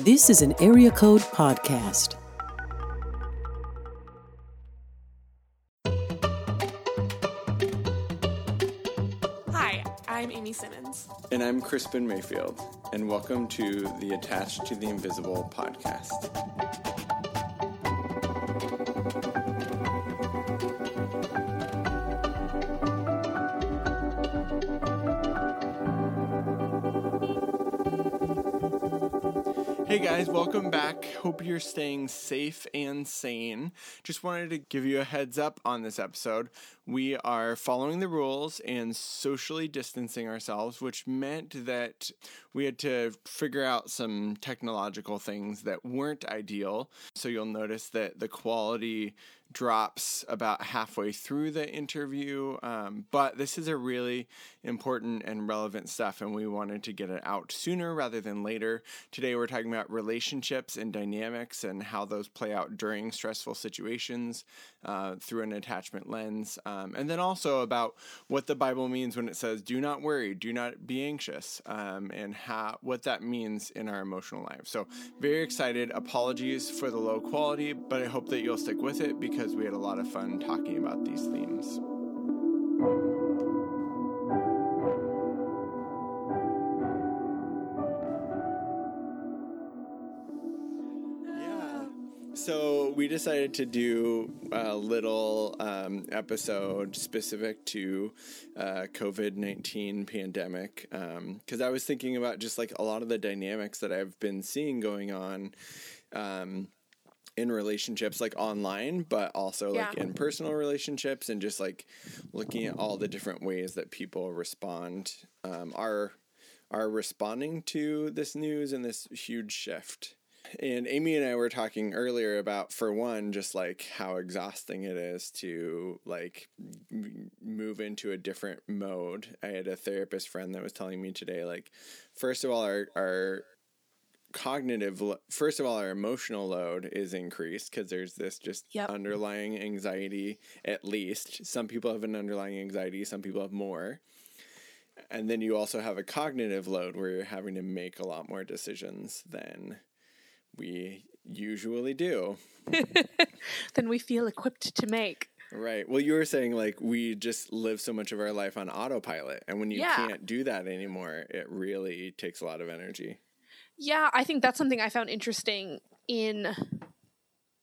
This is an Area Code Podcast. Hi, I'm Amy Simmons. And I'm Crispin Mayfield, and welcome to the Attached to the Invisible podcast. Back. Hope you're staying safe and sane. Just wanted to give you a heads up on this episode. We are following the rules and socially distancing ourselves, which meant that we had to figure out some technological things that weren't ideal. So you'll notice that the quality drops about halfway through the interview. Um, but this is a really important and relevant stuff, and we wanted to get it out sooner rather than later. Today, we're talking about relationships and dynamics and how those play out during stressful situations uh, through an attachment lens. Um, and then also about what the Bible means when it says, do not worry, do not be anxious, um, and how, what that means in our emotional lives. So, very excited. Apologies for the low quality, but I hope that you'll stick with it because we had a lot of fun talking about these themes. So we decided to do a little um, episode specific to uh, COVID nineteen pandemic because I was thinking about just like a lot of the dynamics that I've been seeing going on. Um, in relationships like online but also like in personal relationships and just like looking at all the different ways that people respond um, are are responding to this news and this huge shift and amy and i were talking earlier about for one just like how exhausting it is to like move into a different mode. I had a therapist friend that was telling me today like first of all our our cognitive lo- first of all our emotional load is increased because there's this just Yep. underlying anxiety at least. Some people have an underlying anxiety some people have more. And then you also have a cognitive load where you're having to make a lot more decisions than we usually do Then we feel equipped to make. right well you were saying like we just live so much of our life on autopilot and when you Yeah. can't do that anymore it really takes a lot of energy Yeah, I think that's something I found interesting in.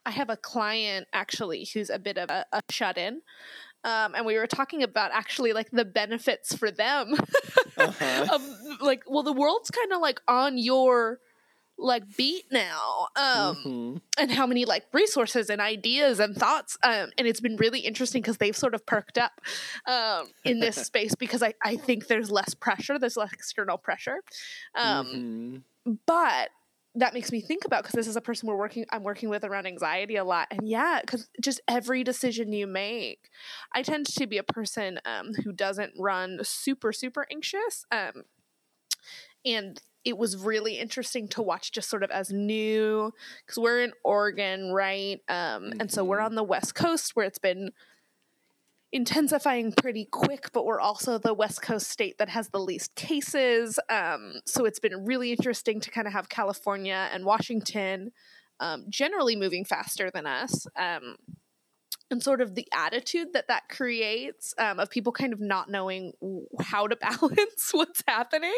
I have a client actually who's a bit of a, a shut in. Um, and we were talking about actually like the benefits for them Uh-huh. of like, well, the world's kind of like on your like beat now. Um, Mhm. and how many like resources and ideas and thoughts um, and it's been really interesting because they've sort of perked up um, in this space because I, I think there's less pressure there's less external pressure um, Mhm. but that makes me think about because this is a person we're working i'm working with around anxiety a lot and yeah because just every decision you make i tend to be a person um, who doesn't run super super anxious um, and it was really interesting to watch just sort of as new because we're in oregon right um, and so we're Mhm. on the west coast where it's been intensifying pretty quick, but we're also the West Coast state that has the least cases. Um, so it's been really interesting to kind of have California and Washington um, generally moving faster than us. Um, and sort of the attitude that that creates um, of people kind of not knowing how to balance what's happening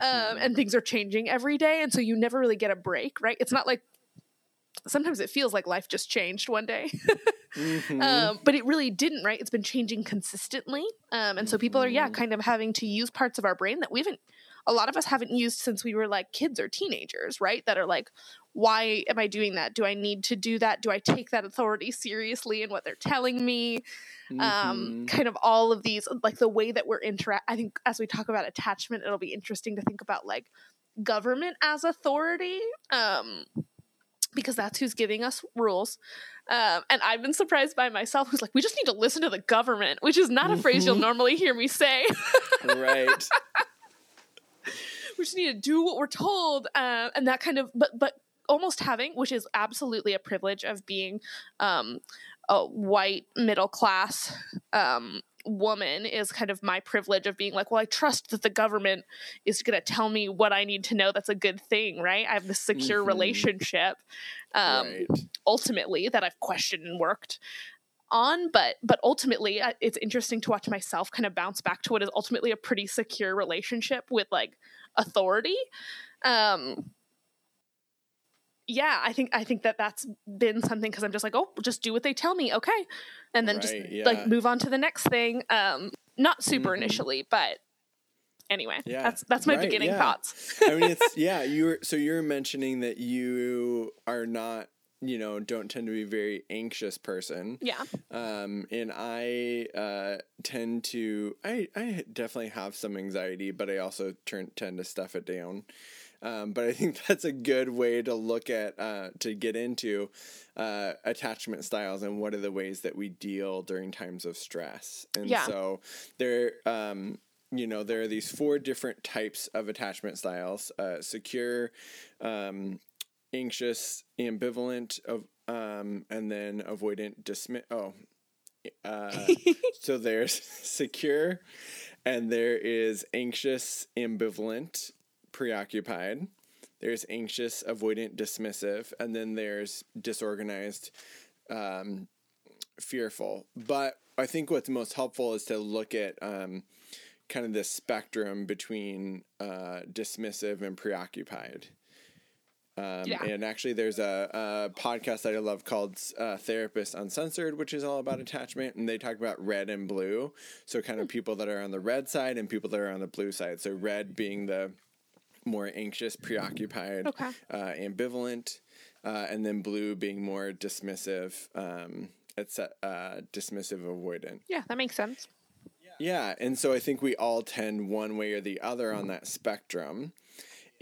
um, Mhm. and things are changing every day and so you never really get a break right it's not like sometimes it feels like life just changed one day Mhm. um, but it really didn't right it's been changing consistently um, and so people are yeah Mhm. kind of having to use parts of our brain that we haven't a lot of us haven't used since we were like kids or teenagers right that are like why am i doing that do i need to do that do i take that authority seriously in what they're telling me um, Mhm. kind of all of these like the way that we're interact i think as we talk about attachment it'll be interesting to think about like government as authority um, because that's who's giving us rules um, and i've been surprised by myself who's like we just need to listen to the government which is not a phrase you'll Mhm. normally hear me say right. we just need to do what we're told uh, and that kind of but but almost having which is absolutely a privilege of being um, a white middle class um, woman is kind of my privilege of being like, well, I trust that the government is going to tell me what I need to know. That's a good thing, right? I have this secure Mhm. relationship, um, right. ultimately that I've questioned and worked on. But but ultimately, it's interesting to watch myself kind of bounce back to what is ultimately a pretty secure relationship with like authority. Um, yeah, I think I think that that's been something because I'm just like, oh, just do what they tell me, okay, and then just yeah. like move on to the next thing. Um, not super Mhm. initially, but anyway, Yeah, that's that's my right, beginning yeah. thoughts. I mean, it's yeah. you're so you're mentioning that you are not, you know, don't tend to be a very anxious person. yeah, Um, and I uh, tend to, I, I definitely have some anxiety, but I also turn, tend to stuff it down. Um, but I think that's a good way to look at, uh, to get into uh, attachment styles and what are the ways that we deal during times of stress. And Yeah. so there, um, you know, there are these four different types of attachment styles uh, secure, um, anxious, ambivalent, of, um, and then avoidant, dismiss. Oh, uh, so there's secure, and there is anxious, ambivalent, preoccupied. There's anxious, avoidant, dismissive, and then there's disorganized, um, fearful. But I think what's most helpful is to look at um, kind of this spectrum between uh, dismissive and preoccupied. Um, Yeah. And actually, there's a, a podcast that I love called uh, Therapist Uncensored, which is all about attachment. And they talk about red and blue. So, kind of people that are on the red side and people that are on the blue side. So, red being the more anxious, preoccupied, Okay. uh, ambivalent, uh, and then blue being more dismissive, um, it's uh, dismissive, avoidant. yeah, that makes sense. Yeah, and so I think we all tend one way or the other on that spectrum.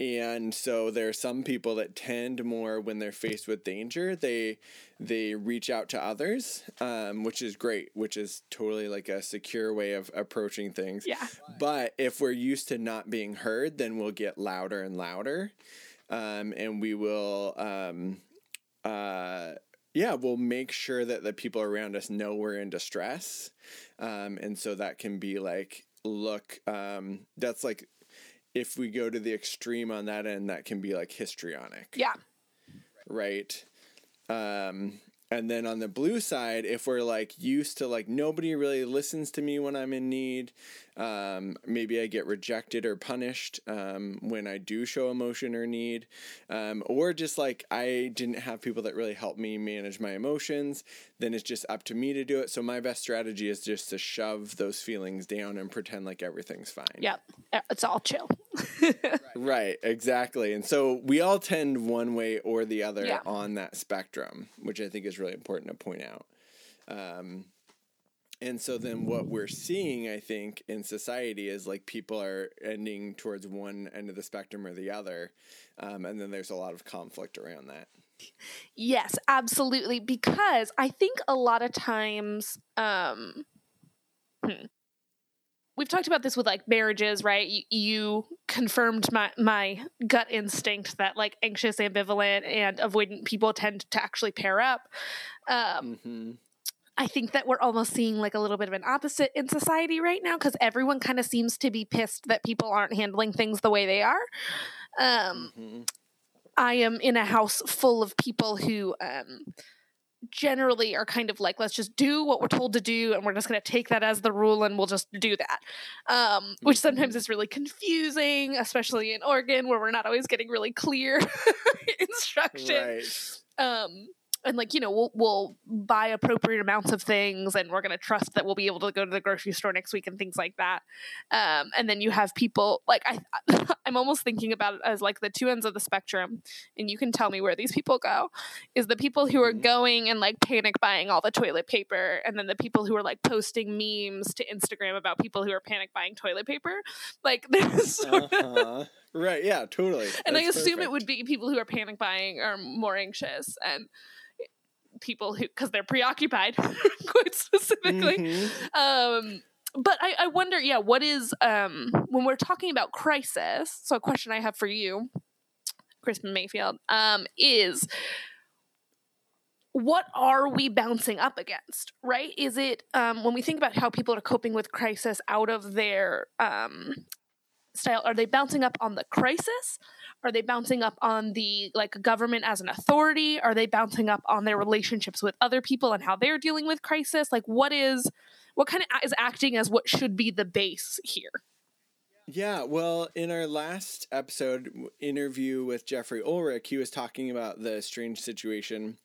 And so there are some people that tend more when they're faced with danger, they they reach out to others, um, which is great, which is totally like a secure way of approaching things. Yeah. But if we're used to not being heard, then we'll get louder and louder, um, and we will. Um, uh, yeah, we'll make sure that the people around us know we're in distress. Um, and so that can be like, look, um, that's like, if we go to the extreme on that end, that can be like histrionic Yeah. right? Um, and then on the blue side, if we're like used to like nobody really listens to me when I'm in need, um, maybe I get rejected or punished um, when I do show emotion or need, um, or just like I didn't have people that really help me manage my emotions, then it's just up to me to do it. So my best strategy is just to shove those feelings down and pretend like everything's fine. Yep. Uh, It's all chill. Right, exactly. And so we all tend one way or the other Yeah. on that spectrum, which I think is really important to point out. Um, and so then what we're seeing, I think, in society is like people are ending towards one end of the spectrum or the other. Um, and then there's a lot of conflict around that. Yes, absolutely. Because I think a lot of times, um, hmm. we've talked about this with like marriages, right? You, you confirmed my my gut instinct that like anxious, ambivalent, and avoidant people tend to actually pair up. Um, hmm I think that we're almost seeing like a little bit of an opposite in society right now because everyone kind of seems to be pissed that people aren't handling things the way they are. Um, hmm I am in a house full of people who um, generally are kind of like, let's just do what we're told to do, and we're just going to take that as the rule, and we'll just do that. Um, which sometimes is really confusing, especially in Oregon, where we're not always getting really clear instruction Right. um and like you know we'll we'll buy appropriate amounts of things and we're going to trust that we'll be able to go to the grocery store next week and things like that um and then you have people like i i'm almost thinking about it as like the two ends of the spectrum and you can tell me where these people go is the people who are Mhm. going and like panic buying all the toilet paper and then the people who are like posting memes to instagram about people who are panic buying toilet paper like there's sort Uh-huh. Right. Yeah, totally. and I That's assume it would be people who are panic buying are more anxious and people who because they're preoccupied quite specifically Mhm. um but I, I wonder yeah what is um when we're talking about crisis so a question i have for you crispin mayfield um is what are we bouncing up against right is it um, when we think about how people are coping with crisis out of their um, style are they bouncing up on the crisis? Are they bouncing up on the like government as an authority? Are they bouncing up on their relationships with other people and how they're dealing with crisis? Like what is what kind of is acting as what should be the base here? Yeah, well, in our last episode interview with Jeffrey Ulrich, he was talking about the strange situation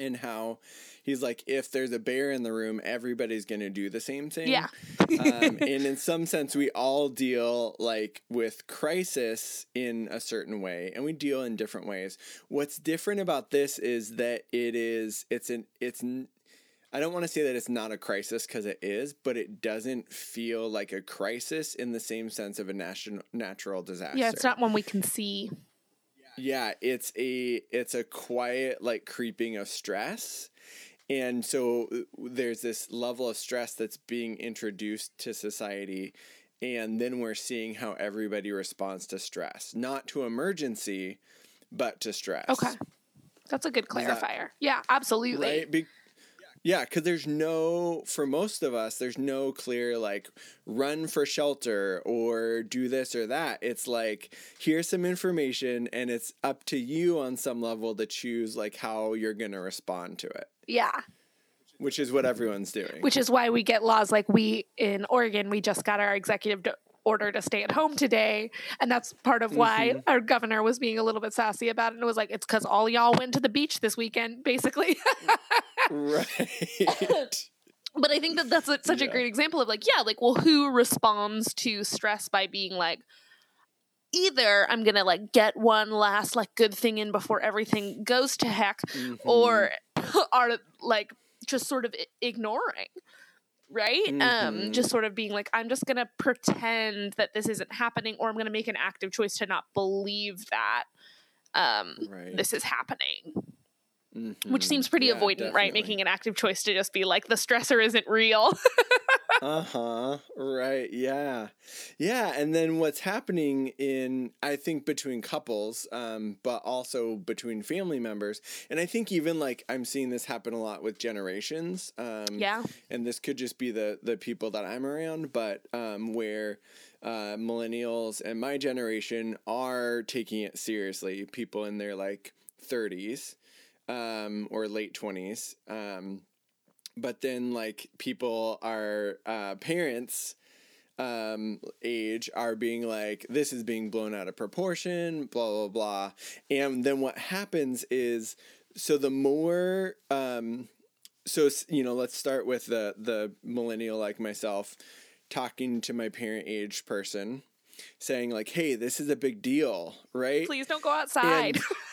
and how he's like, if there's a bear in the room, everybody's going to do the same thing. Yeah. um, and in some sense, we all deal like with crisis in a certain way, and we deal in different ways. What's different about this is that it is, it's an, it's, I don't want to say that it's not a crisis because it is, but it doesn't feel like a crisis in the same sense of a national natural disaster. Yeah, it's not one we can see. Yeah, it's a it's a quiet like creeping of stress. And so uh, there's this level of stress that's being introduced to society and then we're seeing how everybody responds to stress, not to emergency, but to stress. Okay. That's a good clarifier. That, yeah, absolutely. Right? Be- yeah, because there's no, for most of us, there's no clear like run for shelter or do this or that. It's like, here's some information and it's up to you on some level to choose like how you're going to respond to it. Yeah. Which is what everyone's doing. Which is why we get laws like we in Oregon, we just got our executive order to stay at home today. And that's part of why mm-hmm. our governor was being a little bit sassy about it. And it was like, it's because all y'all went to the beach this weekend, basically. right. but I think that that's such yeah. a great example of like, yeah, like, well, who responds to stress by being like, either I'm gonna like get one last like good thing in before everything goes to heck, mm-hmm. or are like just sort of ignoring right um, mm-hmm. um just sort of being like i'm just gonna pretend that this isn't happening or i'm gonna make an active choice to not believe that um right. this is happening mm-hmm. which seems pretty yeah, avoidant definitely. right making an active choice to just be like the stressor isn't real uh-huh right yeah yeah and then what's happening in i think between couples um but also between family members and i think even like i'm seeing this happen a lot with generations um yeah and this could just be the the people that i'm around but um where uh, millennials and my generation are taking it seriously people in their like 30s um, or late 20s um, but then like people are uh, parents um, age are being like this is being blown out of proportion blah blah blah. And then what happens is so the more um, so you know let's start with the the millennial like myself talking to my parent age person saying like hey this is a big deal right? Please don't go outside. and,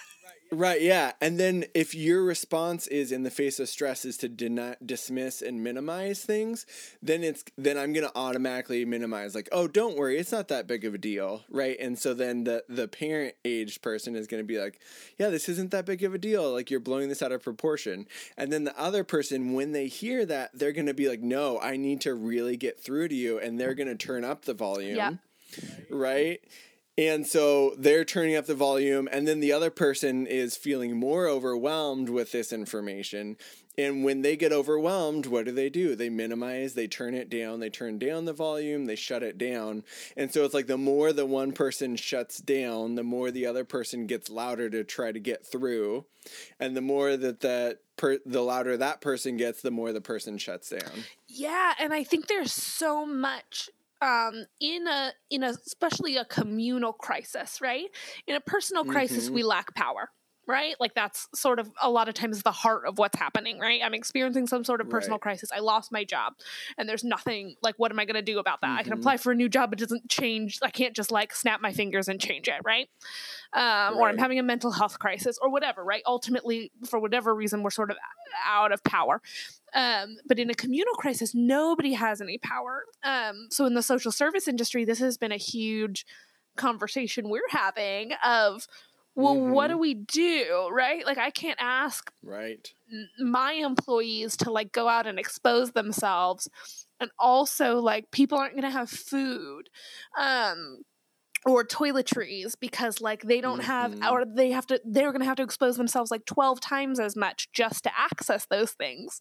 Right, yeah. And then if your response is in the face of stress is to deny, dismiss and minimize things, then it's then I'm going to automatically minimize like, "Oh, don't worry, it's not that big of a deal." Right? And so then the the parent aged person is going to be like, "Yeah, this isn't that big of a deal. Like you're blowing this out of proportion." And then the other person when they hear that, they're going to be like, "No, I need to really get through to you." And they're going to turn up the volume. Yeah. Right? And so they're turning up the volume, and then the other person is feeling more overwhelmed with this information. And when they get overwhelmed, what do they do? They minimize, they turn it down, they turn down the volume, they shut it down. And so it's like the more the one person shuts down, the more the other person gets louder to try to get through. And the more that that per, the louder that person gets, the more the person shuts down. Yeah, and I think there's so much um, in a in a especially a communal crisis, right? In a personal crisis, mm-hmm. we lack power right? Like that's sort of a lot of times the heart of what's happening, right? I'm experiencing some sort of personal right. crisis. I lost my job and there's nothing like what am I going to do about that? Mm-hmm. I can mm-hmm. apply for a new job it doesn't change. I can't just like snap my fingers and change it, right? Um, right. or I'm having a mental health crisis or whatever, right? Ultimately, for whatever reason, we're sort of out of power. Um, but in a communal crisis, nobody has any power. Um, so in the social service industry, this has been a huge conversation we're having of well mm-hmm. what do mm-hmm. we do right like i can't ask right my employees to like go out and expose themselves and also like people aren't going to have food um or toiletries because like they don't have Mhm. or they have to they're going to have to expose themselves like 12 times as much just to access those things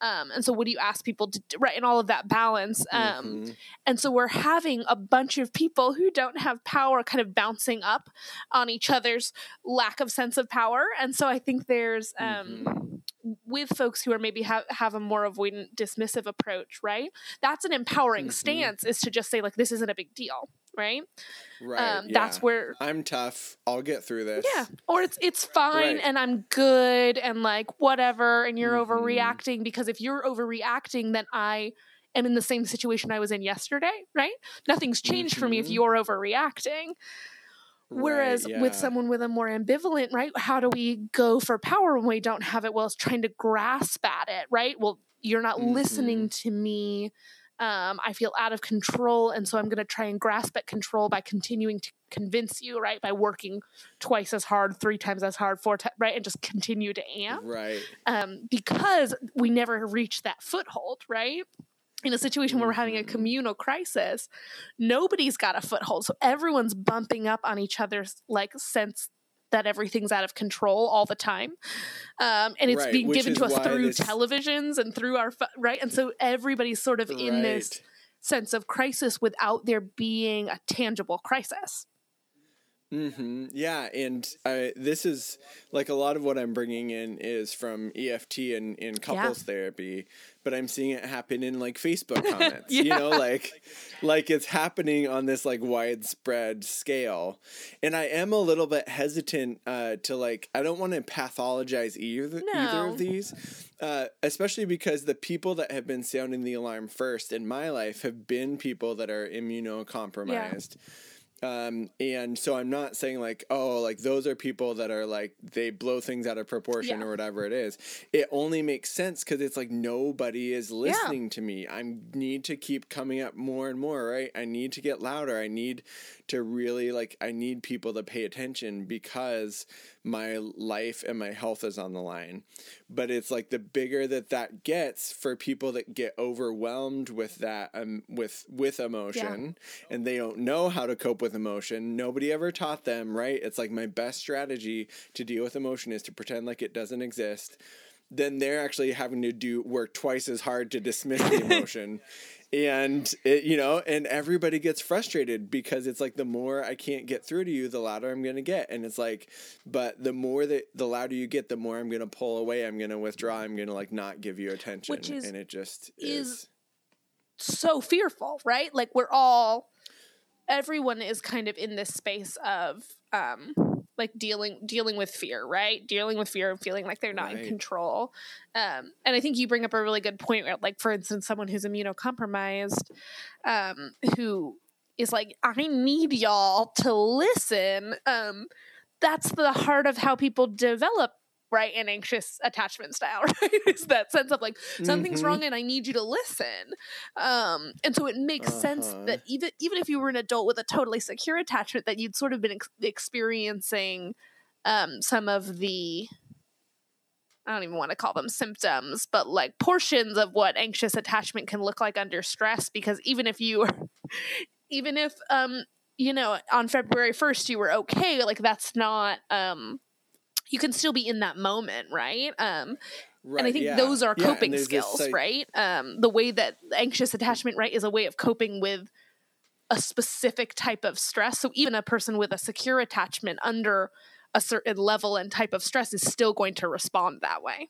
um, and so what do you ask people to do right and all of that balance um, Mhm. and so we're having a bunch of people who don't have power kind of bouncing up on each other's lack of sense of power and so i think there's um, with folks who are maybe have, have a more avoidant dismissive approach right that's an empowering Mhm. stance is to just say like this isn't a big deal right right. um, that's where I'm tough. I'll get through this. yeah or it's it's fine Right. and i'm good and like whatever and you're Mhm. overreacting because if you're overreacting then i am in the same situation i was in yesterday right nothing's changed for me if Mhm. you're overreacting Whereas Right, with someone with a more ambivalent, right? How do we go for power when we don't have it? Well, it's trying to grasp at it, right? Well, you're not Mm-hmm. listening to me. Um, I feel out of control. And so I'm going to try and grasp at control by continuing to convince you, right? By working twice as hard, three times as hard, four times, right? And just continue to amp Right. um, because we never reach that foothold, right? In a situation where we're having a Mhm. communal crisis, nobody's got a foothold. So everyone's bumping up on each other's like sense that everything's out of control all the time. Um, and it's Right, being given to us through this- televisions and through our, right? And so everybody's sort of in this sense of crisis without there being a tangible crisis. Hmm Yeah, and I, this is like a lot of what I'm bringing in is from EFT and in couples therapy, but I'm seeing it happen in like Facebook comments. You know, like like it's happening on this like widespread scale, and I am a little bit hesitant uh, to like I don't want to pathologize either either of these, uh, especially because the people that have been sounding the alarm first in my life have been people that are immunocompromised. Um, and so I'm not saying like, oh, like those are people that are like they blow things out of proportion Yeah. or whatever it is. It only makes sense because it's like nobody is listening to me. I need to keep coming up more and more, right? I need to get louder. I need to really like I need people to pay attention because my life and my health is on the line. But it's like the bigger that that gets for people that get overwhelmed with that um, with with emotion and they don't know how to cope with emotion. Nobody ever taught them, right? It's like my best strategy to deal with emotion is to pretend like it doesn't exist. Then they're actually having to do work twice as hard to dismiss the emotion. and it, you know, and everybody gets frustrated because it's like the more I can't get through to you, the louder I'm going to get. And it's like, but the more that the louder you get, the more I'm going to pull away. I'm going to withdraw. I'm going to like not give you attention. Which is- and it just is- is so fearful, right? Like we're all everyone is kind of in this space of um like dealing dealing with fear, right? Dealing with fear and feeling like they're not in control. Um and I think you bring up a really good point where like for instance someone who's immunocompromised um who is like I need y'all to listen. Um that's the heart of how people develop right an anxious attachment style right is that sense of like something's Mhm. wrong and i need you to listen um and so it makes sense Uh-huh. that even even if you were an adult with a totally secure attachment that you'd sort of been ex- experiencing um some of the I don't even want to call them symptoms, but like portions of what anxious attachment can look like under stress. Because even if you, even if um, you know, on February first you were okay, like that's not um, you can still be in that moment, right? Um, right. and I think yeah. those are Yeah, coping this, skills, like- right? Um, the way that anxious attachment, right, is a way of coping with a specific type of stress. So even a person with a secure attachment under a certain level and type of stress is still going to respond that way.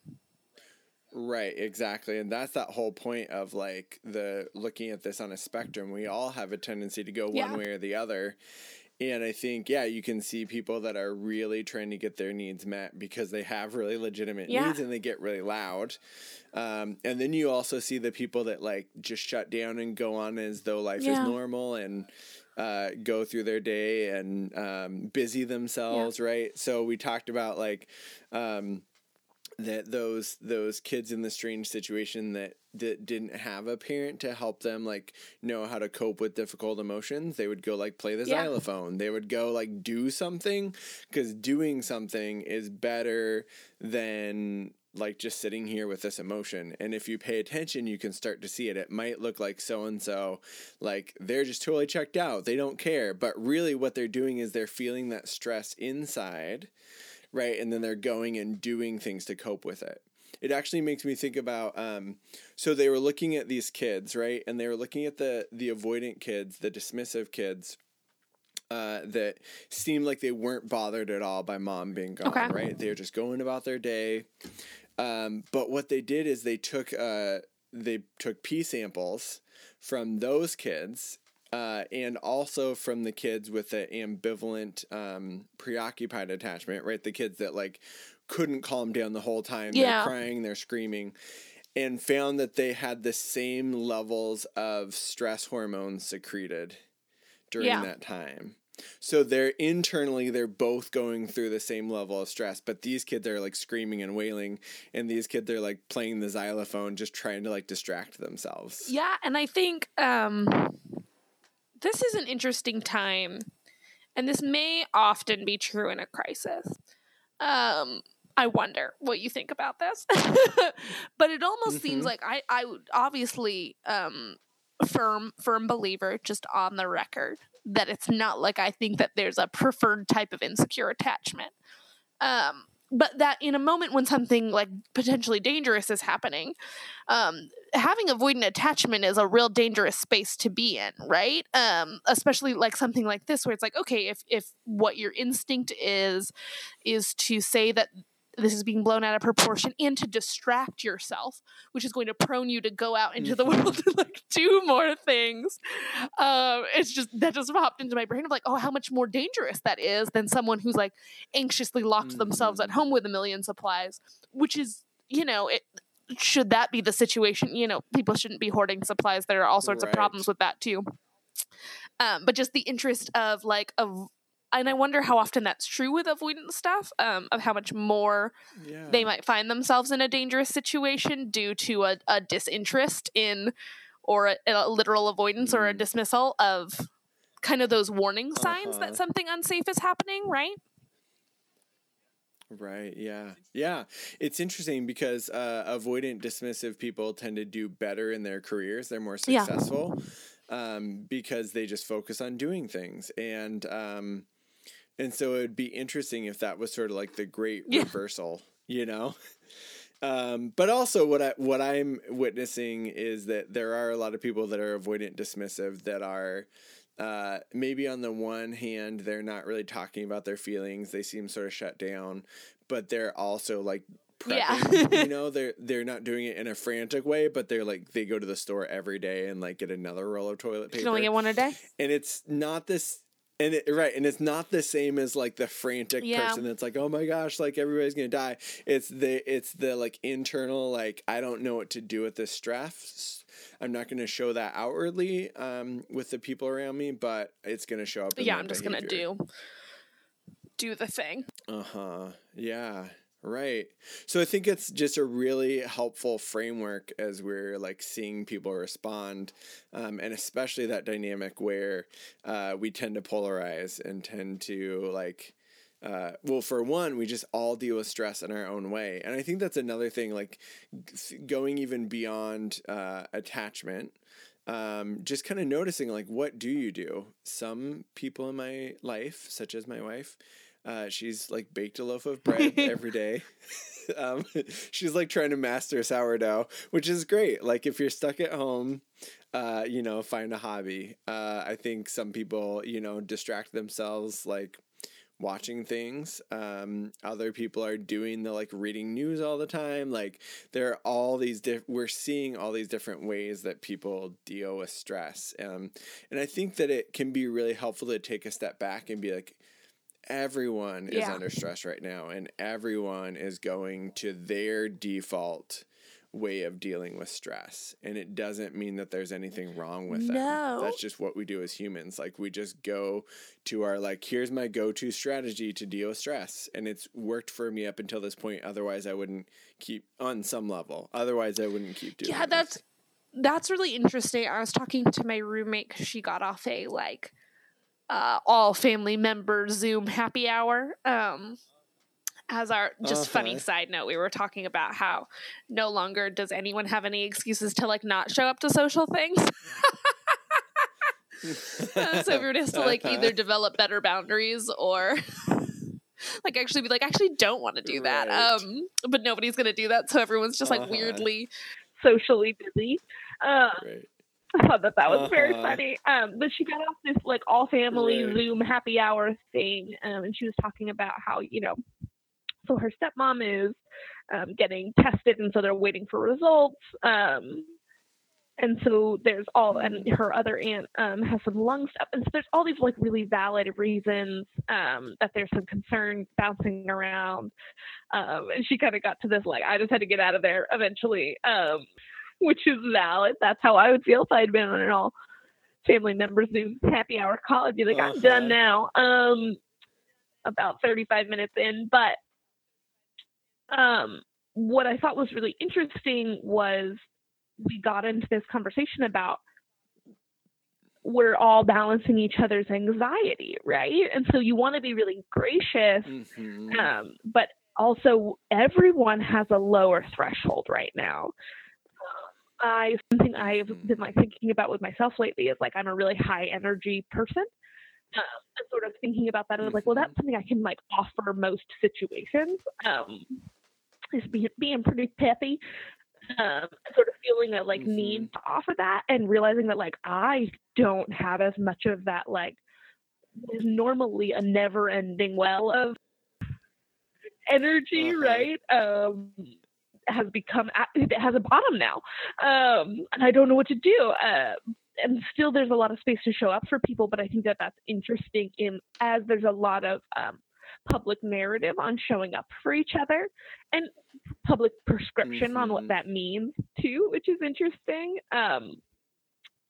Right, exactly. And that's that whole point of like the looking at this on a spectrum. We all have a tendency to go one Yeah. way or the other. And I think, yeah, you can see people that are really trying to get their needs met because they have really legitimate Yeah. needs and they get really loud. Um, and then you also see the people that like just shut down and go on as though life is normal and uh, go through their day and um, busy themselves, right? So we talked about like, um, that those those kids in the strange situation that that didn't have a parent to help them like know how to cope with difficult emotions they would go like play the Yeah. xylophone they would go like do something because doing something is better than like just sitting here with this emotion. And if you pay attention, you can start to see it. It might look like so and so, like they're just totally checked out. They don't care. But really, what they're doing is they're feeling that stress inside, right? And then they're going and doing things to cope with it. It actually makes me think about um, so they were looking at these kids, right? And they were looking at the the avoidant kids, the dismissive kids. Uh, that seemed like they weren't bothered at all by mom being gone, Okay. right? They were just going about their day. Um, but what they did is they took uh, they took pee samples from those kids uh, and also from the kids with the ambivalent um, preoccupied attachment, right? The kids that like couldn't calm down the whole time. Yeah. They're crying, they're screaming. And found that they had the same levels of stress hormones secreted during Yeah. that time. So they're internally they're both going through the same level of stress, but these kids are like screaming and wailing, and these kids are like playing the xylophone, just trying to like distract themselves. Yeah, and I think um, this is an interesting time, and this may often be true in a crisis. Um, I wonder what you think about this, but it almost seems Mhm. like I, I would obviously um, firm firm believer, just on the record, that it's not like I think that there's a preferred type of insecure attachment. Um, but that in a moment when something like potentially dangerous is happening, um, having avoidant attachment is a real dangerous space to be in, right? Um, especially like something like this, where it's like, okay, if if what your instinct is is to say that this is being blown out of proportion and to distract yourself, which is going to prone you to go out into the Mhm. world to like do more things. Um, it's just that just popped into my brain of like, oh, how much more dangerous that is than someone who's like anxiously locked themselves at Mhm. home with a million supplies, which is, you know, it should that be the situation, you know, people shouldn't be hoarding supplies. There are all sorts of problems with that too. Um, but just the interest of like of and I wonder how often that's true with avoidant stuff, um, of how much more Yeah. they might find themselves in a dangerous situation due to a, a disinterest in or a, a literal avoidance or a Mm. dismissal of kind of those warning signs Uh-huh. that something unsafe is happening, right? Right. Yeah. Yeah. It's interesting because uh, avoidant, dismissive people tend to do better in their careers. They're more Yeah. successful um, because they just focus on doing things. And um, and so it would be interesting if that was sort of like the great Yeah. reversal, you know. Um, but also, what I what I'm witnessing is that there are a lot of people that are avoidant, dismissive that are uh, maybe on the one hand they're not really talking about their feelings they seem sort of shut down but they're also like Yeah. you know they're they're not doing it in a frantic way but they're like they go to the store every day and like get another roll of toilet You paper can only get one a day. and it's not this and it, right and it's not the same as like the frantic Yeah. person that's like oh my gosh like everybody's gonna die it's the it's the like internal like i don't know what to do with this stress i'm not gonna show that outwardly um with the people around me but it's gonna show up in Yeah, I'm just behavior. gonna do do the thing. uh-huh yeah right. So i think it's just a really helpful framework as we're like seeing people respond um, and especially that dynamic where uh, we tend to polarize and tend to like uh, well for one we just all deal with stress in our own way. And i think that's another thing like going even beyond uh, attachment um, just kind of noticing like what do you do? Some people in my life such as my wife uh, she's like baked a loaf of bread every day. Um, she's like trying to master sourdough which is great. Like if you're stuck at home uh, you know find a hobby. Uh, i think some people you know distract themselves like watching things. Um other people are doing the like reading news all the time. Like there are all these diff- we're seeing all these different ways that people deal with stress. Um and i think that it can be really helpful to take a step back and be like everyone is Yeah. under stress right now and everyone is going to their default way of dealing with stress and it doesn't mean that there's anything wrong with them No. that's just what we do as humans like we just go to our like here's my go-to strategy to deal with stress and it's worked for me up until this point otherwise i wouldn't keep on some level otherwise i wouldn't keep doing Yeah, this. that's that's really interesting. I was talking to my roommate she got off a like uh, all family member Zoom happy hour um, as our just funny Uh-huh. side note, we were talking about how no longer does anyone have any excuses to like not show up to social things. Uh, so everyone has to like either develop better boundaries or like actually be like, I actually don't want to do that. Right. Um, but nobody's gonna do that, so everyone's just like Uh-huh. weirdly socially busy. Um, Right. I thought that that was very Uh-huh. funny. Um, but she got off this like all family Right. Zoom happy hour thing, um, and she was talking about how you know, so her stepmom is um, getting tested, and so they're waiting for results. Um, and so there's all, and her other aunt um, has some lung stuff, and so there's all these like really valid reasons um, that there's some concern bouncing around. Um, and she kind of got to this like, I just had to get out of there eventually. Which is valid. That's how I would feel if I'd been on an all family members Zoom happy hour call. I'd be like, I'm Uh-huh. done now. Um, about 35 minutes in, but um, what I thought was really interesting was we got into this conversation about we're all balancing each other's anxiety, right? And so you want to be really gracious Mhm. um, but also everyone has a lower threshold right now. I something I've Mhm. been like thinking about with myself lately is like I'm a really high energy person. Um, and sort of thinking about that is like, well, that's something I can like offer most situations. Um, is be, being pretty peppy, um, sort of feeling a like need to offer that, and realizing that like I don't have as much of that like is normally a never ending well of energy, right? Um, has become it has a bottom now, um, and I don't know what to do. Uh, and still, there's a lot of space to show up for people, but I think that that's interesting. In as there's a lot of um, public narrative on showing up for each other, and public prescription on Mhm. what that means too, which is interesting. Um,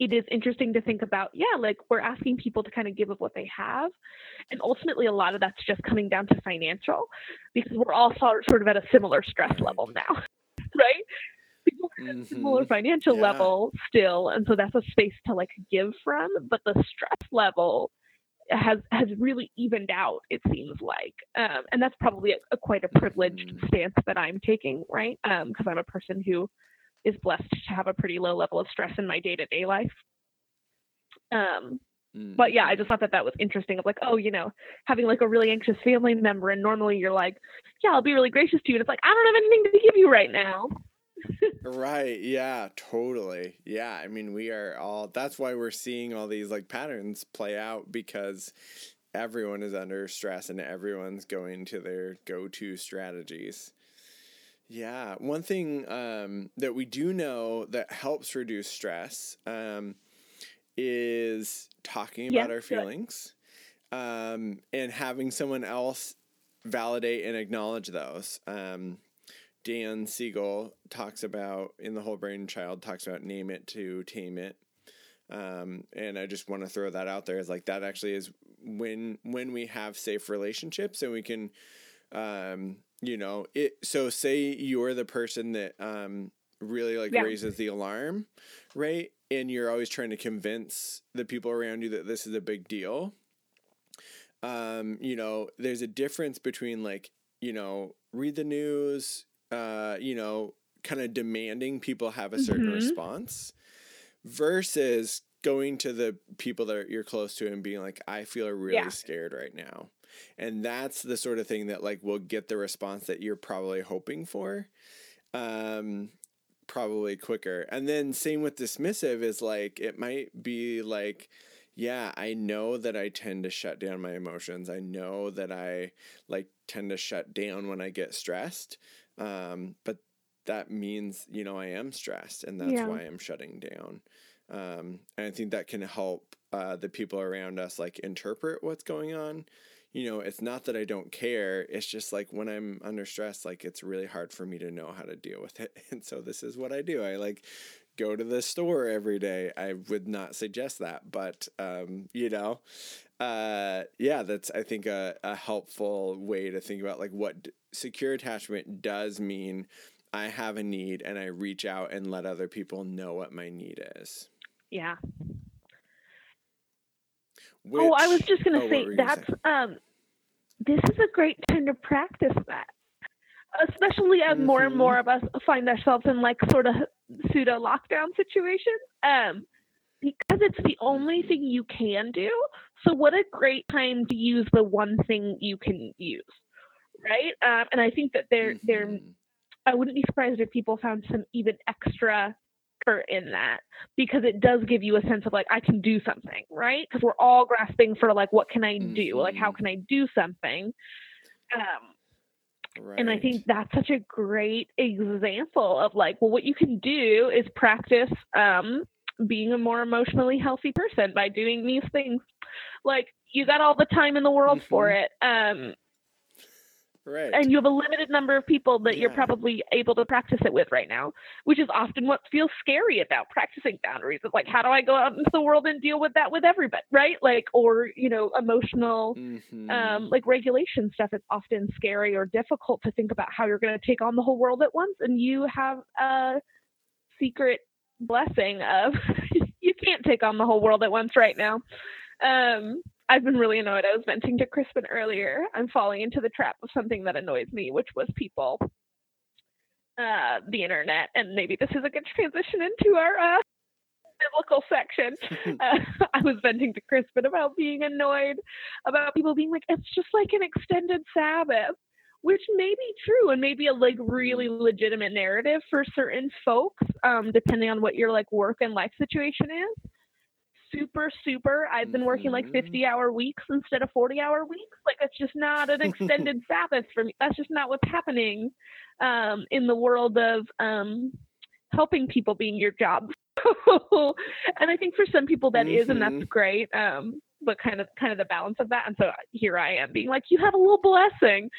it is interesting to think about yeah like we're asking people to kind of give of what they have. And ultimately a lot of that's just coming down to financial because we're all sort of at a similar stress level now right? People at similar financial Yeah. level still and so that's a space to like give from but the stress level has has really evened out it seems like. Um, and that's probably a, a quite a privileged Mhm. stance that i'm taking right? Because i'm a person who is blessed to have a pretty low level of stress in my day-to-day life um, but yeah i just thought that that was interesting of like oh you know having like a really anxious family member and normally you're like yeah i'll be really gracious to you and it's like i don't have anything to give you right now Right. Yeah, totally. Yeah. I mean, we are all, that's why we're seeing all these like patterns play out because everyone is under stress and everyone's going to their go to strategies. Yeah. One thing um, that we do know that helps reduce stress um, is talking Yeah, about our feelings um, and having someone else validate and acknowledge those. Um, Dan Siegel talks about in the whole brain child talks about name it to tame it. Um, and I just want to throw that out there as like that actually is when when we have safe relationships and we can um you know it so say you're the person that um really like Yeah. raises the alarm right and you're always trying to convince the people around you that this is a big deal um you know there's a difference between like you know read the news uh you know kind of demanding people have a certain Mhm. response versus going to the people that you're close to and being like i feel really Yeah. scared right now and that's the sort of thing that like will get the response that you're probably hoping for um probably quicker. And then same with dismissive is like it might be like yeah i know that i tend to shut down my emotions. I know that i like tend to shut down when i get stressed um but that means you know i am stressed and that's Yeah. why i'm shutting down. Um and i think that can help uh the people around us like interpret what's going on you know, it's not that I don't care. It's just like when I'm under stress, like it's really hard for me to know how to deal with it. And so this is what I do. I like go to the store every day. I would not suggest that, but um, you know, uh, yeah, that's I think a, a helpful way to think about like what d- secure attachment does mean. I have a need and I reach out and let other people know what my need is. yeah oh i was just going oh, to what say were you gonna that's um this is a great time to practice that especially as more and more of us find ourselves in like sort of pseudo lockdown situations. Um, because it's the only thing you can do. So what a great time to use the one thing you can use, right? Um, and I think that there there Mhm. I wouldn't be surprised if people found some even extra in that because it does give you a sense of like I can do something, right? Because we're all grasping for like what can I do? Like how Mhm. can I do something? Um, Right. and I think that's such a great example of like, well, what you can do is practice um, being a more emotionally healthy person by doing these things. Like you got all the time in the world for Mhm. it. Um, right. and you have a limited number of people that you're probably able to practice it with right now, which is often what feels scary about practicing boundaries. It's like, how do I go out into the world and deal with that with everybody, right? Like, or you know, emotional, Mhm. um, like regulation stuff. It's often scary or difficult to think about how you're going to take on the whole world at once, and you have a secret blessing of you can't take on the whole world at once right now. Um, I've been really annoyed. I was venting to Crispin earlier. I'm falling into the trap of something that annoys me, which was people, uh, the internet, and maybe this is a good transition into our uh, biblical section. Uh, I was venting to Crispin about being annoyed about people being like, it's just like an extended Sabbath, which may be true and maybe a like really legitimate narrative for certain folks, um, depending on what your like work and life situation is super super. I've been working like Mhm. 50 hour weeks instead of 40 hour weeks. Like it's just not an extended sabbath for me. That's just not what's happening um, in the world of um, helping people being your job. And i think for some people that is, and that's Mhm. great um, but kind of kind of the balance of that. And so here i am being like you have a little blessing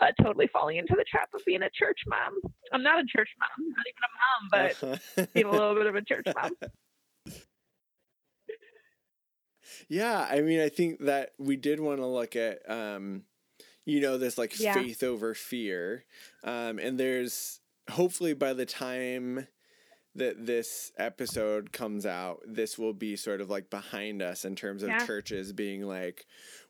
uh, totally falling into the trap of being a church mom. I'm not a church mom not even a mom but being a little bit of a church mom Yeah, I mean, I think that we did want to look at, um, you know, this like Yeah. faith over fear, um, and there's hopefully by the time that this episode comes out, this will be sort of like behind us in terms of Yeah. churches being like,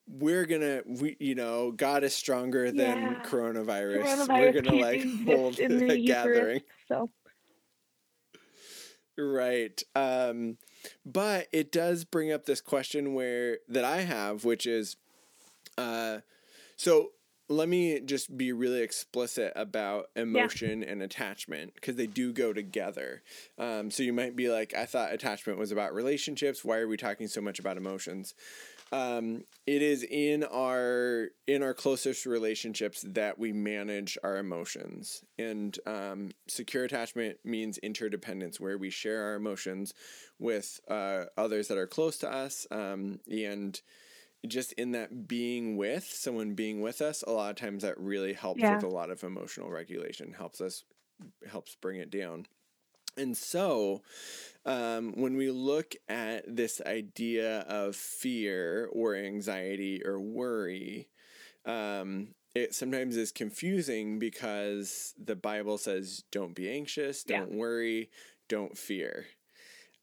we're gonna, we, you know, God is stronger than Yeah. coronavirus. Coronavirus We're gonna like hold the a gathering. Eucharist, so Right. Um, but it does bring up this question where that I have, which is, uh, so let me just be really explicit about emotion and attachment because they do go together. Um, so you might be like, I thought attachment was about relationships. Why are we talking so much about emotions? Um, it is in our in our closest relationships that we manage our emotions, and um, secure attachment means interdependence, where we share our emotions with uh, others that are close to us, um, and just in that being with someone being with us, a lot of times that really helps Yeah. with a lot of emotional regulation, helps us helps bring it down. And so, um, when we look at this idea of fear or anxiety or worry, um, it sometimes is confusing because the Bible says, don't be anxious, don't worry, don't fear.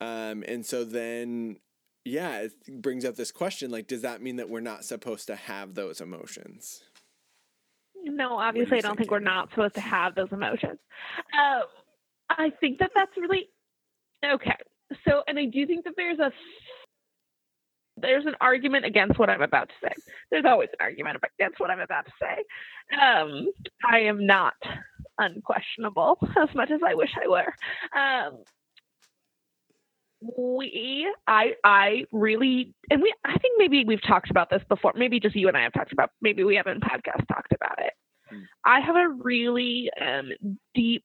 Um, and so then, yeah, it brings up this question like, does that mean that we're not supposed to have those emotions? No, obviously, I don't think we're not supposed to have those emotions. Um, I think that that's really okay. So, and I do think that there's a there's an argument against what I'm about to say. There's always an argument against what I'm about to say. Um, I am not unquestionable as much as I wish I were. Um, we i i really and we i think maybe we've talked about this before maybe just you and i have talked about maybe we haven't podcast talked about it Hmm. i have a really um deep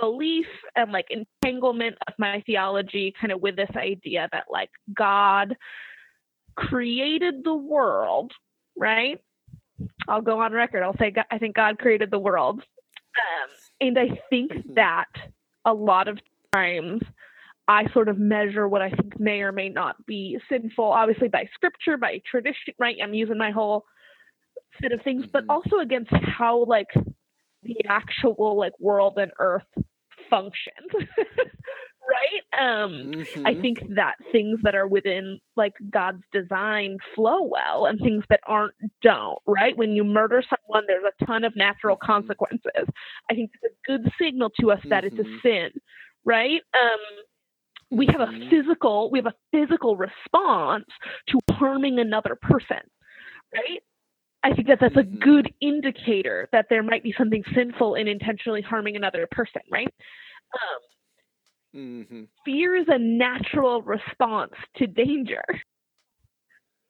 belief and like entanglement of my theology kind of with this idea that like god created the world right i'll go on record i'll say God, i think god created the world um, and i think Mhm. that a lot of times I sort of measure what I think may or may not be sinful, obviously by scripture, by tradition, right? I'm using my whole set of things, but Mhm. also against how like the actual like world and earth functions. right? Um, Mhm. I think that things that are within like God's design flow well and things that aren't don't, right? When you murder someone, there's a ton of natural Mhm. consequences. I think it's a good signal to us that it's a Mhm. sin, right? Um, we have a Mhm. physical we have a physical response to harming another person, right? I think that that's a Mhm. good indicator that there might be something sinful in intentionally harming another person, right? Um, Mhm. fear is a natural response to danger.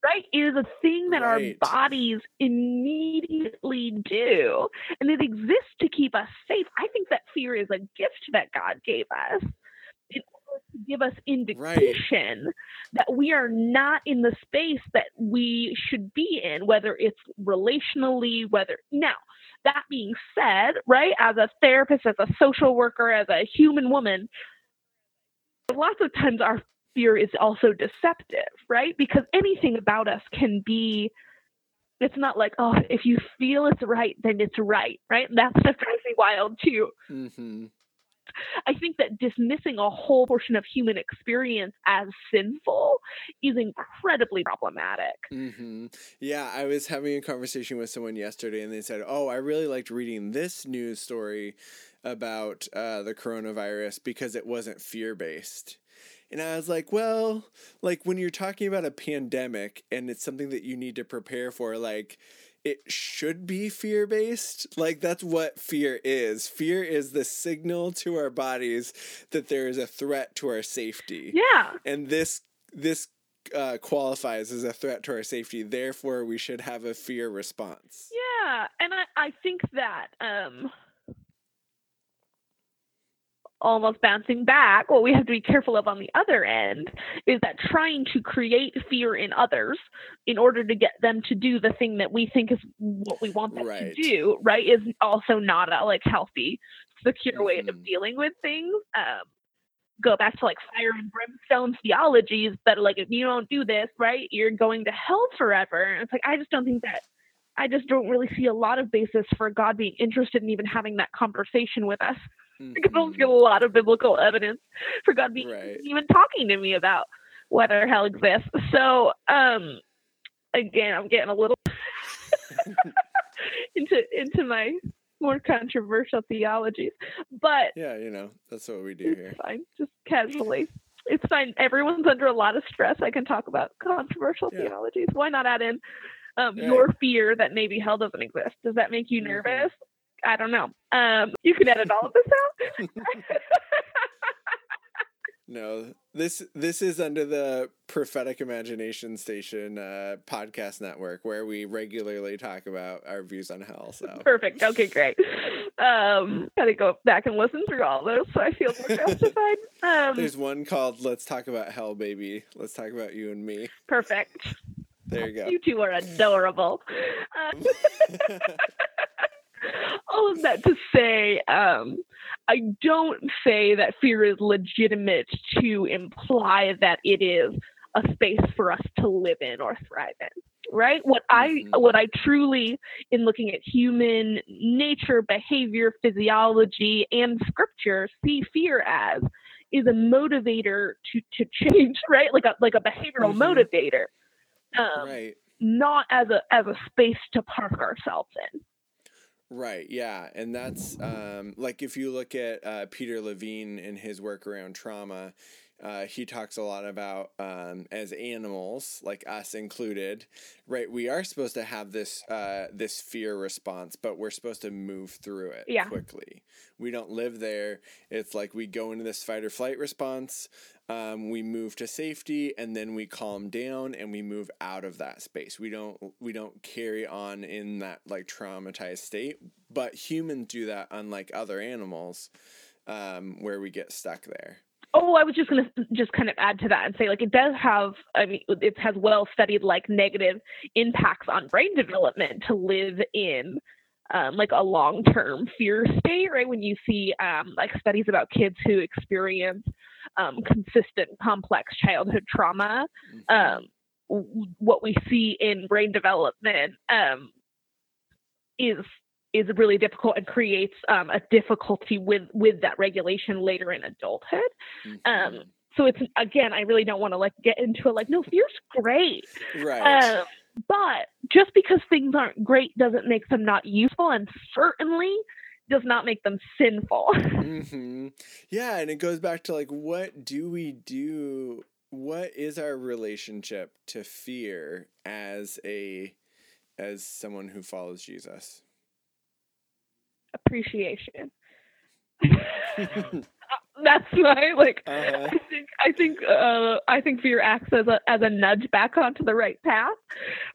Right? It is a thing that Right. our bodies immediately do. And it exists to keep us safe. I think that fear is a gift that God gave us in to give us indication that we are not in the space that we should be in, whether it's relationally, whether now that being said, right, as a therapist, as a social worker, as a human woman, lots of times our fear is also deceptive, right? Because anything about us can be it's not like, oh, if you feel it's right, then it's right, right? That's just crazy wild too. Mhm. I think that dismissing a whole portion of human experience as sinful is incredibly problematic. hmm Yeah, I was having a conversation with someone yesterday, and they said, "Oh, I really liked reading this news story about uh, the coronavirus because it wasn't fear based." And I was like, "Well, like when you're talking about a pandemic and it's something that you need to prepare for, like." It should be fear based. Like, that's what fear is. Fear is the signal to our bodies that there is a threat to our safety Yeah. and this this uh, qualifies as a threat to our safety. Therefore, we should have a fear response. Yeah. And I, I think that um almost bouncing back, what we have to be careful of on the other end is that trying to create fear in others in order to get them to do the thing that we think is what we want them Right. to do, right, is also not a like healthy, secure way of Mhm. dealing with things. Um, go back to like fire and brimstone theologies that like if you don't do this, right, you're going to hell forever. And it's like I just don't think that I just don't really see a lot of basis for God being interested in even having that conversation with us. I don't see a lot of biblical evidence for God being Right. even talking to me about whether hell exists. So, um, again, I'm getting a little into into my more controversial theologies, but Yeah, you know, that's what we do here. fine, just casually. It's fine. Everyone's under a lot of stress. I can talk about controversial Yeah. theologies. Why not add in um, Right. your fear that maybe hell doesn't exist? Does that make you Mhm. nervous? I don't know. Um, you can edit all of this out. No, this this is under the Prophetic Imagination Station uh, podcast network where we regularly talk about our views on hell. So Perfect. Okay, great. Um, gotta go back and listen through all those so I feel more justified. Um, there's one called "Let's Talk About Hell, Baby." Let's talk about you and me. perfect. There you go. You two are adorable. Um, all of that to say, um, I don't say that fear is legitimate to imply that it is a space for us to live in or thrive in. Right? What I Mhm. what I truly in looking at human nature, behavior, physiology, and scripture see fear as is a motivator to to change, right? Like a like a behavioral Mhm. motivator. Um, right. not as a as a space to park ourselves in. Right, yeah. And that's um, like if you look at uh, Peter Levine and his work around trauma, uh, he talks a lot about um, as animals, like us included, right? We are supposed to have this uh, this fear response, but we're supposed to move through it Yeah. quickly. We don't live there. It's like we go into this fight or flight response, um, we move to safety, and then we calm down and we move out of that space. We don't we don't carry on in that like traumatized state. But humans do that, unlike other animals, um, where we get stuck there. Oh, I was just gonna just kind of add to that and say like it does have I mean it has well studied like negative impacts on brain development to live in um, like a long term fear state, right? When you see um, like studies about kids who experience um, consistent complex childhood trauma, Mhm. um, w- what we see in brain development um, is is really difficult and creates um, a difficulty with with that regulation later in adulthood. Mhm. Um, so it's again, I really don't want to like get into it like no, fear's great. right. Um, but just because things aren't great doesn't make them not useful, and certainly does not make them sinful. hmm Yeah, and it goes back to like, what do we do? What is our relationship to fear as a as someone who follows Jesus? Appreciation. That's my like. Uh-huh. I think I think uh, I think fear acts as a as a nudge back onto the right path,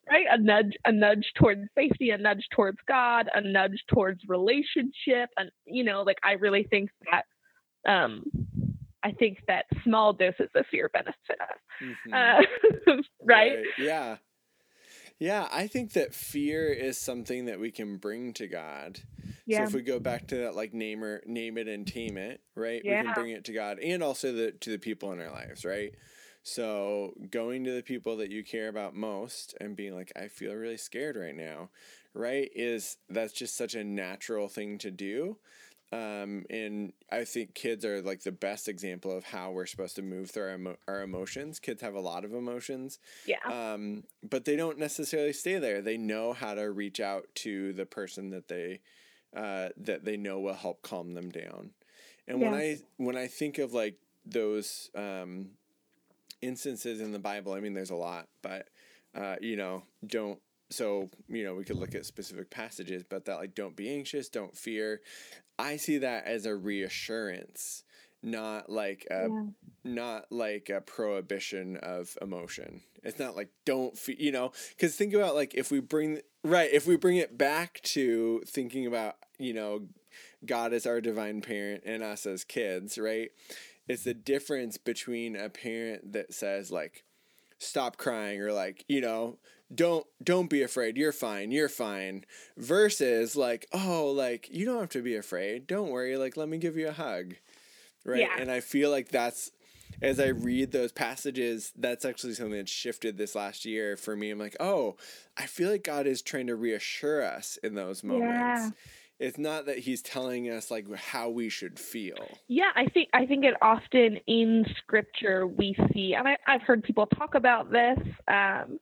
right? A nudge a nudge towards safety, a nudge towards God, a nudge towards relationship, and you know, like I really think that um, I think that small doses of fear benefit us, Mhm. uh, right? Yeah. Yeah, I think that fear is something that we can bring to God. Yeah. So if we go back to that like name or name it and tame it, right? Yeah. We can bring it to God and also the to the people in our lives, right? So going to the people that you care about most and being like, I feel really scared right now, right? Is that's just such a natural thing to do. Um, and I think kids are like the best example of how we're supposed to move through our, emo- our emotions. Kids have a lot of emotions, yeah. um, but they don't necessarily stay there. They know how to reach out to the person that they uh, that they know will help calm them down. And when I when I think of like those um, instances in the Bible, I mean, there's a lot, but uh, you know, don't. So you know, we could look at specific passages, but that like, don't be anxious, don't fear. I see that as a reassurance, not like a yeah. not like a prohibition of emotion. It's not like don't feel, you know, because think about like if we bring right, if we bring it back to thinking about you know, God as our divine parent and us as kids, right? It's the difference between a parent that says like, stop crying or like you know don't don't be afraid you're fine you're fine versus like oh like you don't have to be afraid don't worry like let me give you a hug. Right? Yeah. and i feel like that's as i read those passages that's actually something that shifted this last year for me. I'm like oh i feel like god is trying to reassure us in those moments. Yeah. it's not that he's telling us like how we should feel. Yeah, I think I think it often in scripture we see, and I, I've heard people talk about this um,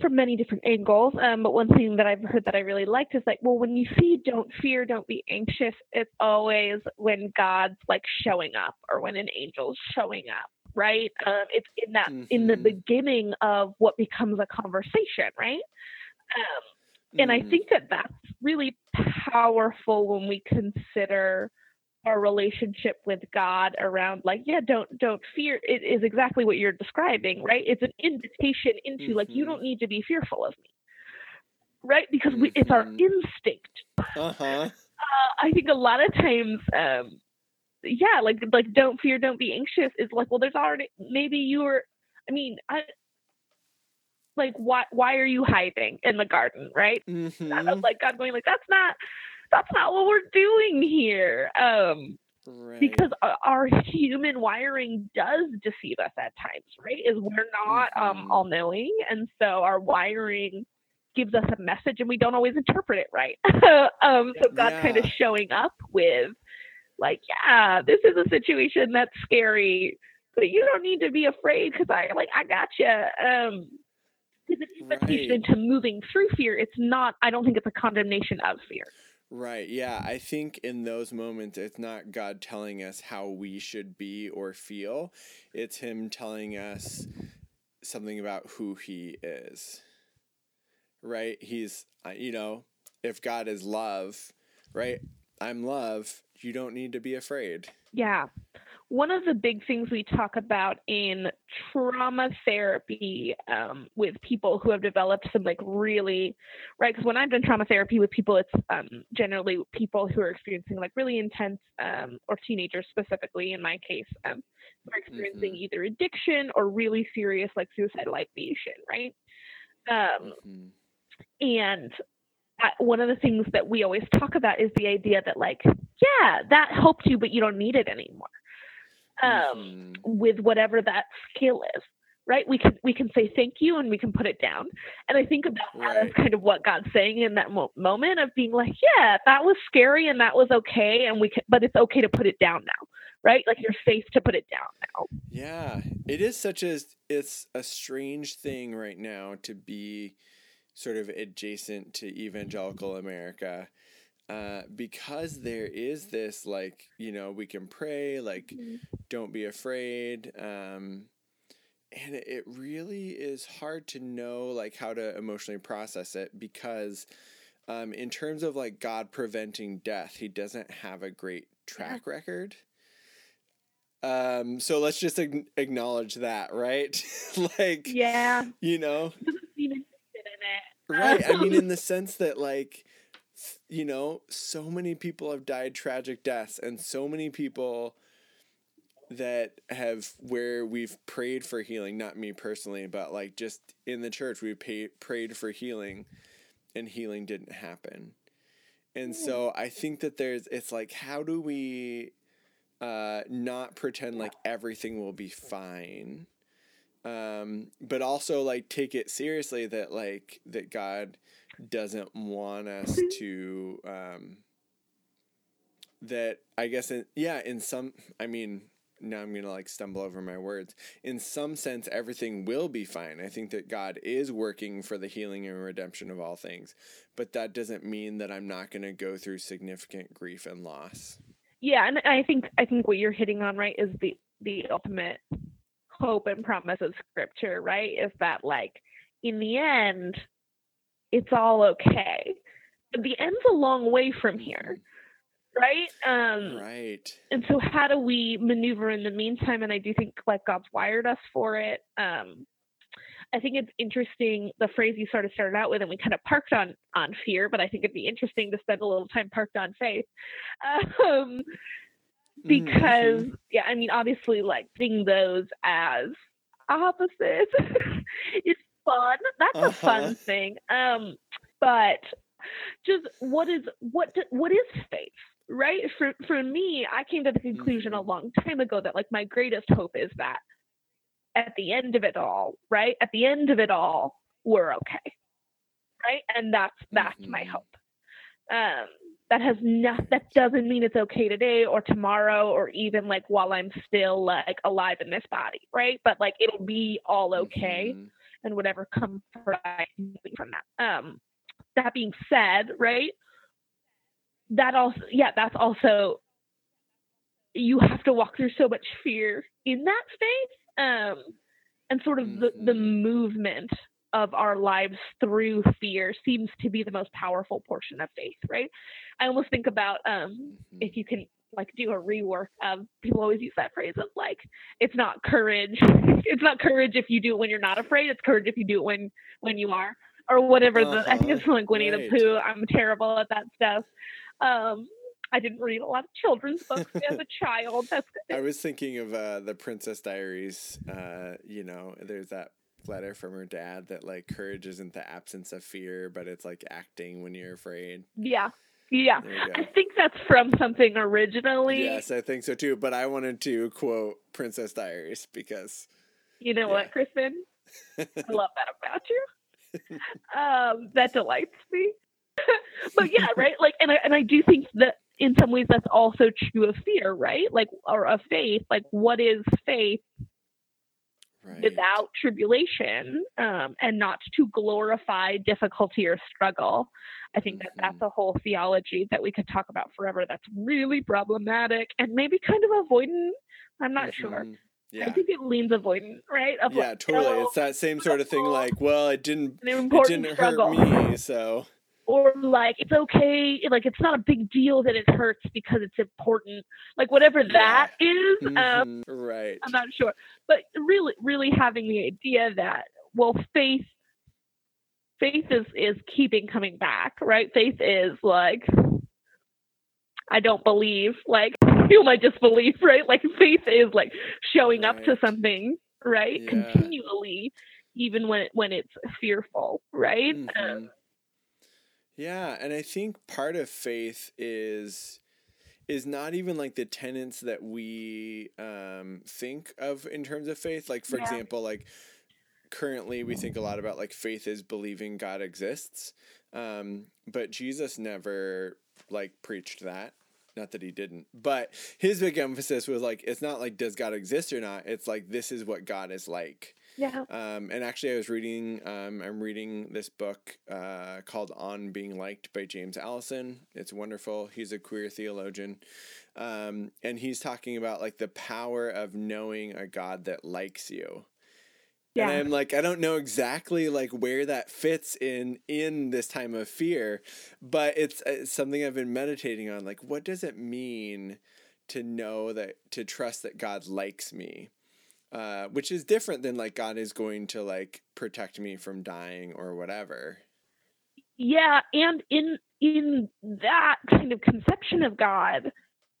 from many different angles. Um, but one thing that I've heard that I really liked is like, well, when you see "don't fear, don't be anxious," it's always when God's like showing up or when an angel's showing up, right? Um, it's in that in the Mhm. beginning of what becomes a conversation, right? Um, and I Mm. think that that's really powerful when we consider our relationship with God around like yeah don't don't fear it is exactly what you're describing right it's an invitation into like you Mhm. don't need to be fearful of me right because we, it's our Mhm. instinct uh-huh uh, I think a lot of times um yeah like like don't fear don't be anxious is like well there's already maybe you're I mean I like why why are you hiding in the garden right mm-hmm. like God going like that's not that's not what we're doing here um right. because our, human wiring does deceive us at times right is we're not um Mhm. all knowing and so our wiring gives us a message and we don't always interpret it right um so God kind of showing up with like yeah this is a situation that's scary but you don't need to be afraid because I like I got you um it's an invitation Right. into moving through fear. It's not. I don't think it's a condemnation of fear. Right. Yeah. I think in those moments, it's not God telling us how we should be or feel. It's Him telling us something about who He is. Right. He's, uh, you know, if God is love, right? I'm love. You don't need to be afraid. Yeah. One of the big things we talk about in trauma therapy um, with people who have developed some like really, right? Because when I've done trauma therapy with people, it's um, generally people who are experiencing like really intense, um, or teenagers specifically in my case, um, who are experiencing Mhm. either addiction or really serious like suicidal ideation, right? Um, Mhm. and I, one of the things that we always talk about is the idea that like yeah that helped you but you don't need it anymore um Mhm. with whatever that skill is right? We can we can say thank you and we can put it down. And I think about that as kind of what God's saying in that mo- moment of being like, yeah, that was scary and that was okay, and we can, but it's okay to put it down now, right? Like you're safe to put it down now. Yeah, it is such a it's a strange thing right now to be sort of adjacent to evangelical America. Uh, because there is this like you know we can pray like don't be afraid um, and it, really is hard to know like how to emotionally process it because um, in terms of like god preventing death he doesn't have a great track record. Um, so let's just ag- acknowledge that right? Like Yeah, you know? Doesn't seem interested in it. right i mean in the sense that like you know so many people have died tragic deaths and so many people that have where we've prayed for healing not me personally but like just in the church we pay, prayed for healing and healing didn't happen. And so i think that there's it's like how do we uh not pretend like everything will be fine um but also like take it seriously that like that god doesn't want us to um that i guess in, yeah in some i mean now i'm gonna like stumble over my words. In some sense everything will be fine. I think that god is working for the healing and redemption of all things but that doesn't mean that i'm not gonna go through significant grief and loss. Yeah, and I think I think what you're hitting on right is the the ultimate hope and promise of scripture, right? Is that like in the end it's all okay. But the end's a long way from here. Right? Um right and so how do we maneuver in the meantime and i do think like god's wired us for it um i think it's interesting the phrase you sort of started out with and we kind of parked on on fear but i think it'd be interesting to spend a little time parked on faith um because Mhm. yeah i mean obviously like seeing those as opposites is fun that's a Uh-huh. fun thing um but just what is what what is faith right for for me i came to the conclusion a Mhm. long time ago that like my greatest hope is that at the end of it all right at the end of it all we're okay right and that's that's my Mhm. hope um that has not that doesn't mean it's okay today or tomorrow or even like while i'm still like alive in this body right but like it'll be all okay Mhm. And whatever comfort I can glean from that. Um, that being said, right, that also, yeah, that's also, you have to walk through so much fear in that space. Um, and sort of the, the Mhm. movement of our lives through fear seems to be the most powerful portion of faith, right? I almost think about um, if you can like do a rework of people always use that phrase of like it's not courage. It's not courage if you do it when you're not afraid. It's courage if you do it when when you are or whatever the i think it's Uh-huh, like winnie right. the pooh. I'm terrible at that stuff. Um i didn't read a lot of children's books as a child. That's I was thinking of uh, the Princess Diaries. Uh, you know, there's that letter from her dad that like courage isn't the absence of fear, but it's like acting when you're afraid. yeah yeah. I think that's from something originally. Yes, I think so too. But I wanted to quote Princess Diaries because you know Yeah. what kristen? I love that about you. Um that delights me. But yeah right? Like and I, and I do think that in some ways that's also true of fear right? Like or of faith. Like what is faith right. without tribulation um, and not to glorify difficulty or struggle i think that that's Mhm. a whole theology that we could talk about forever that's really problematic and maybe kind of avoidant i'm not sure Mhm. i Yeah. think it leans avoidant right of Yeah, like, totally. It's that same sort of thing. Like, well, it didn't. It didn't struggle hurt me, so or like it's okay like it's not a big deal that it hurts because it's important like whatever that is um Mhm. right. i'm not sure but really really having the idea that well faith faith is is keeping coming back right? Faith is like i don't believe like feel my disbelief right? Like faith is like showing up to something right? Yeah. continually even when it when it's fearful right? Um, Mhm. Yeah, and I think part of faith is is not even like the tenets that we um, think of in terms of faith. Like for Yeah. example, like currently we think a lot about like faith is believing God exists. Um, but Jesus never like preached that. Not that he didn't, but his big emphasis was like, it's not like, does God exist or not? It's like, this is what God is like. Yeah. Um, and actually, I was reading, um, I'm reading this book uh, called On Being Liked by James Alison. It's wonderful. He's a queer theologian. Um, and he's talking about like the power of knowing a God that likes you. Yeah. And I'm like, I don't know exactly like where that fits in in this time of fear, but it's, it's something I've been meditating on. Like, what does it mean to know that to trust that God likes me? Uh, which is different than like God is going to like protect me from dying or whatever. Yeah, and in in that kind of conception of God,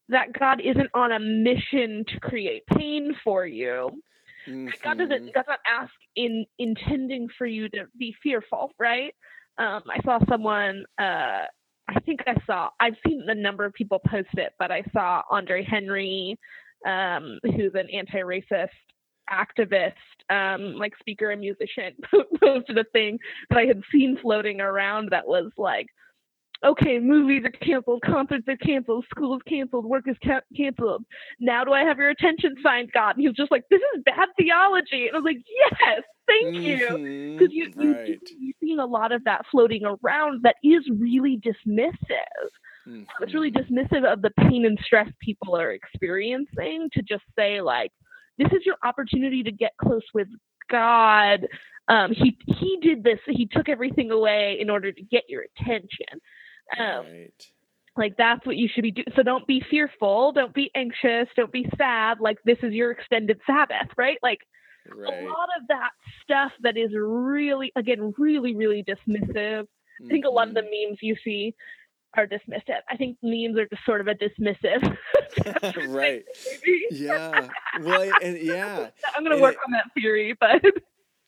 that God isn't on a mission to create pain for you. Mhm. God doesn't does not ask in intending for you to be fearful, right? Um, I saw someone. Uh, I think I saw. I've seen a number of people post it, but I saw Andre Henry, um, who's an anti-racist activist, um, like speaker and musician, posted a thing that I had seen floating around that was like, okay, movies are canceled, concerts are canceled, schools canceled, work is ca- canceled. Now do I have your attention signed, God? And he was just like, this is bad theology. And I was like, yes, thank you. Mhm. Because you, you, right. you've seen a lot of that floating around that is really dismissive. It's really Mhm. dismissive of the pain and stress people are experiencing to just say, like, this is your opportunity to get close with God. Um, he he did this. He took everything away in order to get your attention. Um, right. like that's what you should be doing. So don't be fearful. Don't be anxious. Don't be sad. Like this is your extended Sabbath, right? Like a lot of that stuff that is really, again, really, really dismissive. I think a lot of the Mhm. memes you see are dismissive. I think memes are just sort of a dismissive. right. Yeah. Well, and yeah, I'm gonna work it- on that theory, but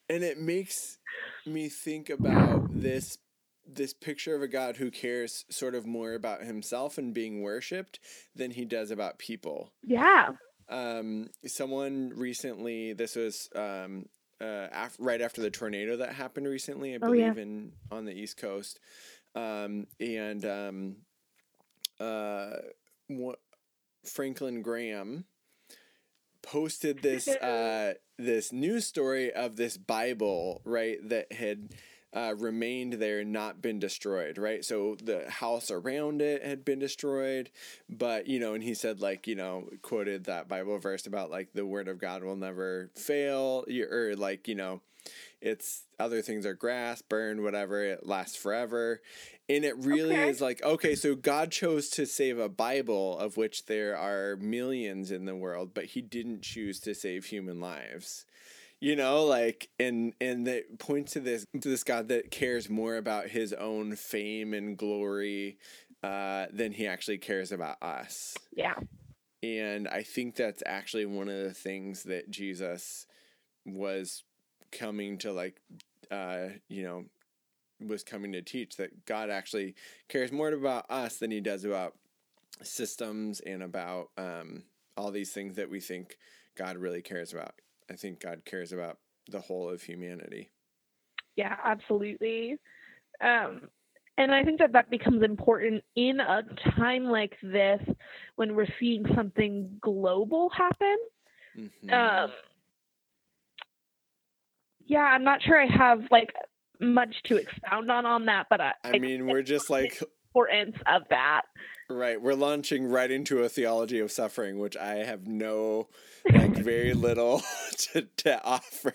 and it makes me think about this this picture of a God who cares sort of more about himself and being worshipped than he does about people. yeah, Um, someone recently, this was um, uh, af- right after the tornado that happened recently, I Oh, yeah. believe in on the East Coast, um, and um, uh, what, Franklin Graham posted this uh, this news story of this Bible, right, that had uh, remained there, not been destroyed, right? So the house around it had been destroyed, but you know, and he said like you know quoted that Bible verse about like the word of God will never fail, or like you know, it's other things are grass, burn, whatever, it lasts forever. And it really Okay. is like, okay, so God chose to save a Bible of which there are millions in the world, but he didn't choose to save human lives. You know, like and and that points to this to this God that cares more about his own fame and glory uh, than he actually cares about us. yeah, And I think that's actually one of the things that Jesus was coming to like uh you know was coming to teach that God actually cares more about us than he does about systems and about um all these things that we think God really cares about. I think God cares about the whole of humanity. yeah, absolutely. Um, and I think that that becomes important in a time like this when we're seeing something global happen. Mhm. Um, yeah, I'm not sure I have like much to expound on on that, but I, I mean, we're just like importance of that. Right, we're launching right into a theology of suffering, which I have no, like, very little to, to offer.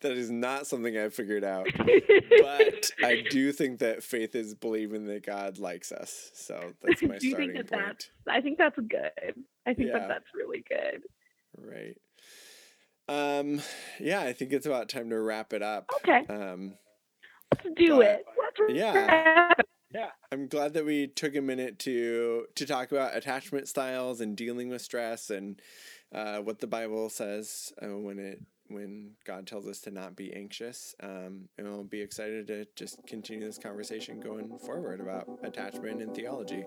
that is not something I've figured out. But I do think that faith is believing that God likes us. So that's my Do you think starting that point. I think that's good. I think Yeah. that that's really good. Right. Um, yeah, I think it's about time to wrap it up. Okay, Um, let's do but- it. Let's yeah. wrap it. I'm glad that we took a minute to to talk about attachment styles and dealing with stress and uh, what the Bible says uh, when it when God tells us to not be anxious. Um, and I'll be excited to just continue this conversation going forward about attachment and theology.